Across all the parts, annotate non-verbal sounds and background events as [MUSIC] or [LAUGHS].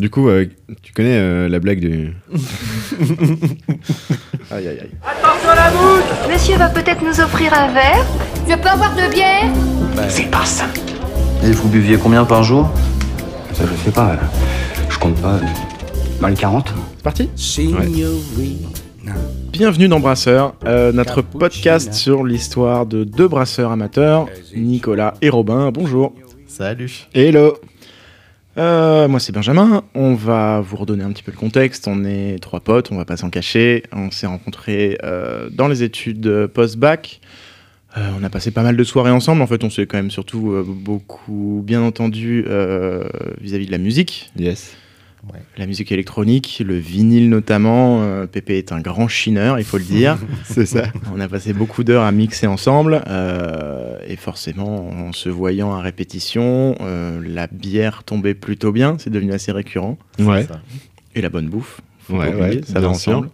Du coup, euh, tu connais euh, la blague du. [LAUGHS] Aïe, aïe, aïe. Attention à la mouche Monsieur va peut-être nous offrir un verre Je peux avoir de bière C'est pas ça. Et vous buviez combien par jour? Ça, je sais pas. Je compte pas. Dans les 40 C'est parti Bienvenue dans Brasseur, euh, notre podcast sur l'histoire de deux brasseurs amateurs, Nicolas et Robin. Bonjour. Salut. Hello. Euh, moi c'est Benjamin, on va vous redonner un petit peu le contexte, on est trois potes, on va pas s'en cacher, on s'est rencontrés euh, dans les études post-bac, Euh, on a passé pas mal de soirées ensemble, en fait on s'est quand même surtout beaucoup bien entendu vis-à-vis de la musique, Yes. La musique électronique, le vinyle notamment, euh, Pépé est un grand chineur, il faut le dire. [LAUGHS] C'est ça. On a passé beaucoup d'heures à mixer ensemble euh, et forcément en se voyant à répétition, euh, la bière tombait plutôt bien, c'est devenu assez récurrent. Ouais. Et la bonne bouffe, Ouais, oublier, ouais, ça va ensemble.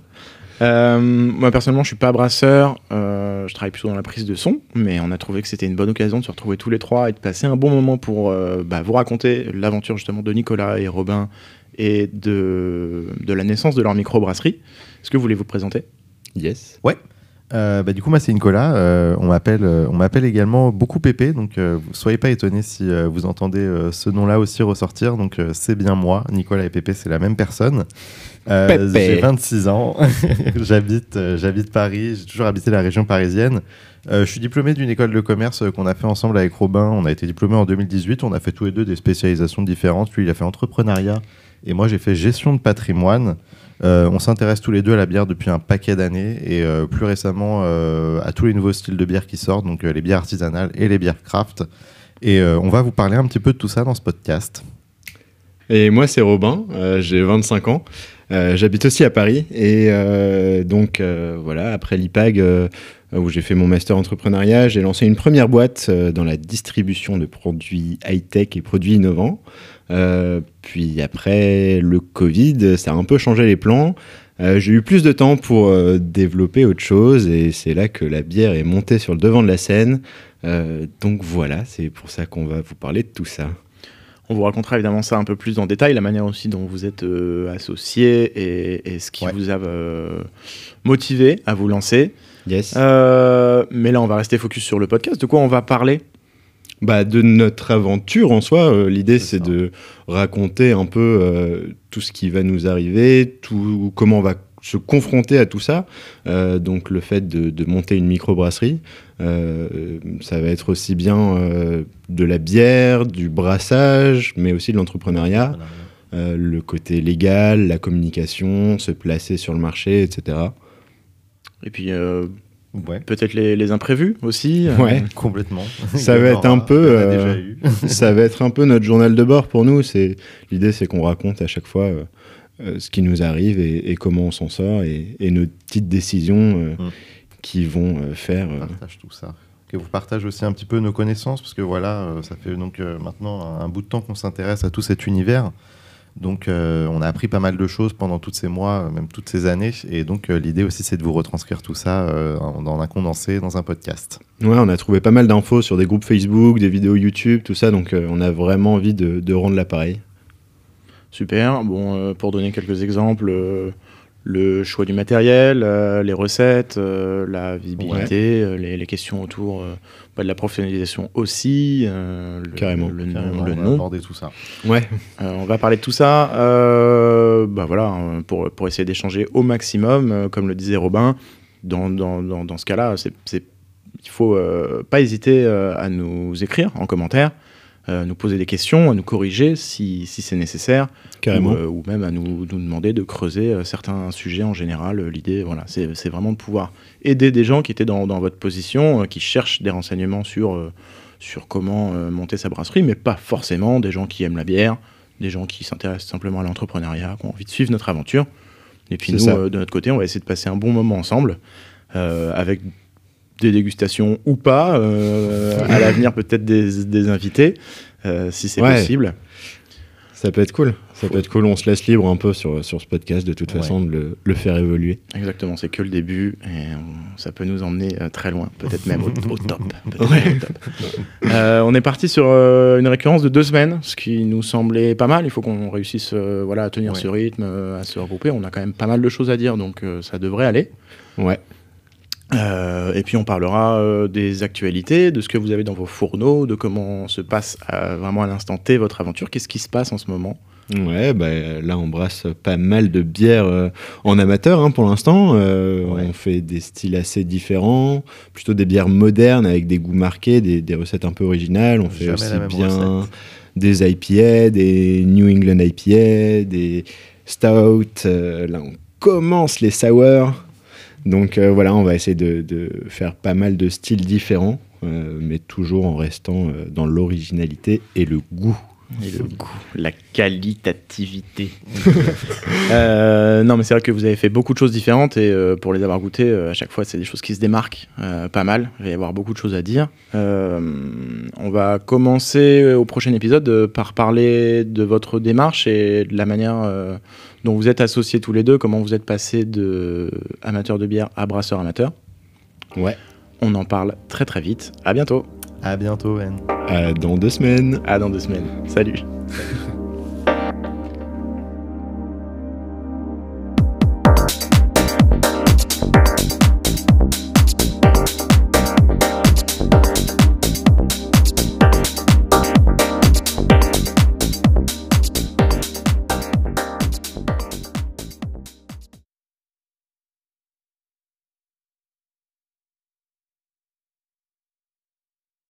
Euh, moi personnellement je suis pas brasseur, euh, je travaille plutôt dans la prise de son, mais on a trouvé que c'était une bonne occasion de se retrouver tous les trois et de passer un bon moment pour euh, bah, vous raconter l'aventure justement de Nicolas et Robin et de, de la naissance de leur microbrasserie. Est-ce que vous voulez vous présenter? Yes. Euh, bah, du coup, moi, c'est Nicolas. Euh, on m'appelle, euh, on m'appelle également beaucoup Pépé. Donc, euh, soyez pas étonnés si euh, vous entendez euh, ce nom-là aussi ressortir. Donc, euh, c'est bien moi. Nicolas et Pépé, c'est la même personne. Euh. J'ai 26 ans. [LAUGHS] j'habite, euh, j'habite Paris. J'ai toujours habité la région parisienne. Euh, je suis diplômé d'une école de commerce qu'on a fait ensemble avec Robin. On a été diplômé en 2018. On a fait tous les deux des spécialisations différentes. Lui, il a fait entrepreneuriat et moi, j'ai fait gestion de patrimoine. Euh, on s'intéresse tous les deux à la bière depuis un paquet d'années et euh, plus récemment euh, à tous les nouveaux styles de bière qui sortent, donc les bières artisanales et les bières craft. Et on va vous parler un petit peu de tout ça dans ce podcast. Et moi, c'est Robin, j'ai 25 ans. J'habite aussi à Paris. Et donc, voilà, après l'IPAG, où j'ai fait mon master entrepreneuriat, j'ai lancé une première boîte euh, dans la distribution de produits high-tech et produits innovants. Euh, puis après le Covid, ça a un peu changé les plans. Euh, j'ai eu plus de temps pour euh, développer autre chose et c'est là que la bière est montée sur le devant de la scène. Euh, donc voilà, c'est pour ça qu'on va vous parler de tout ça. On vous racontera évidemment ça un peu plus en détail, la manière aussi dont vous êtes euh, associés et, et ce qui Ouais. vous a euh, motivé à vous lancer. Yes. Euh, mais là, on va rester focus sur le podcast. De quoi on va parler? Bah, de notre aventure en soi, euh, l'idée C'est de raconter un peu euh, tout ce qui va nous arriver, tout, comment on va se confronter à tout ça. Euh, donc le fait de, de monter une microbrasserie, ça va être aussi bien de la bière, du brassage, mais aussi de l'entrepreneuriat, le côté légal, la communication, se placer sur le marché, etc. Et puis euh, Ouais, peut-être les, les imprévus aussi. euh, Ouais. [LAUGHS] complètement. Ça va être un peu, euh, [LAUGHS] ça va être un peu notre journal de bord pour nous. C'est l'idée, c'est qu'on raconte à chaque fois euh, ce qui nous arrive et, et comment on s'en sort et, et nos petites décisions euh, Mm. qui vont euh, faire. On euh, partage tout ça. Que vous partagez aussi un petit peu nos connaissances, parce que voilà, euh, ça fait donc euh, maintenant un, un bout de temps qu'on s'intéresse à tout cet univers. Donc, euh, on a appris pas mal de choses pendant tous ces mois, euh, même toutes ces années. Et donc, euh, l'idée aussi, c'est de vous retranscrire tout ça euh, dans un condensé, dans un podcast. Ouais, on a trouvé pas mal d'infos sur des groupes Facebook, des vidéos YouTube, tout ça. Donc, euh, on a vraiment envie de, de rendre l'appareil. Super. Bon, euh, pour donner quelques exemples, euh, le choix du matériel, euh, les recettes, euh, la visibilité, euh, les, les questions autour euh, bah, de la professionnalisation aussi, le, Carrément. le, nom, Carrément, le on va nom. aborder tout ça. Ouais. On va parler de tout ça. bah voilà, pour, pour essayer d'échanger au maximum, comme le disait Robin. Dans, dans, dans, dans ce cas-là, c'est, il faut pas hésiter à nous écrire en commentaire, nous poser des questions, à nous corriger si, si c'est nécessaire, Carrément. ou, euh, ou même à nous, nous demander de creuser euh, certains sujets en général. Euh, L'idée, voilà, c'est, vraiment de pouvoir aider des gens qui étaient dans, dans votre position, euh, qui cherchent des renseignements sur, euh, sur comment euh, monter sa brasserie, mais pas forcément des gens qui aiment la bière, des gens qui s'intéressent simplement à l'entrepreneuriat, qui ont envie de suivre notre aventure. Et puis nous, euh, de notre côté, on va essayer de passer un bon moment ensemble, euh, avec des dégustations ou pas, euh, à l'avenir peut-être des, des invités, euh, si c'est Ouais. possible. Ça peut être cool. Ça peut être cool. On se laisse libre un peu sur, sur ce podcast de toute Ouais. façon de le, le faire évoluer. Exactement, c'est que le début et on- ça peut nous emmener euh, très loin, peut-être même au, au top. [LAUGHS] peut-être Ouais. même au top. Euh, on est parti sur euh, une récurrence de deux semaines, ce qui nous semblait pas mal. Il faut qu'on réussisse voilà, à tenir Ouais. ce rythme, à se regrouper. On a quand même pas mal de choses à dire, donc ça devrait aller. Ouais. Euh, et puis on parlera euh, des actualités, de ce que vous avez dans vos fourneaux, de comment se passe euh, vraiment à l'instant T votre aventure, qu'est-ce qui se passe en ce moment? Ouais, bah, là on brasse pas mal de bières euh, en amateur hein, pour l'instant. Ouais. On fait des styles assez différents, plutôt des bières modernes avec des goûts marqués, des, des recettes un peu originales. On fait aussi bien recette. des IPA, des New England IPA, des Stout. là on commence les sour. Donc euh, voilà, on va essayer de, faire pas mal de styles différents, euh, mais toujours en restant euh, dans l'originalité et le goût. Et le goût, la qualitativité. [LAUGHS] Euh, non, mais c'est vrai que vous avez fait beaucoup de choses différentes et euh, pour les avoir goûtées, euh, à chaque fois, c'est des choses qui se démarquent pas mal. Il va y avoir beaucoup de choses à dire. On va commencer au prochain épisode par parler de votre démarche et de la manière dont vous êtes associés tous les deux, comment vous êtes passé de amateur de bière à brasseur amateur. Ouais. On en parle très très vite. À bientôt. À bientôt, Ben. À dans deux semaines. À dans deux semaines. Salut. [LAUGHS]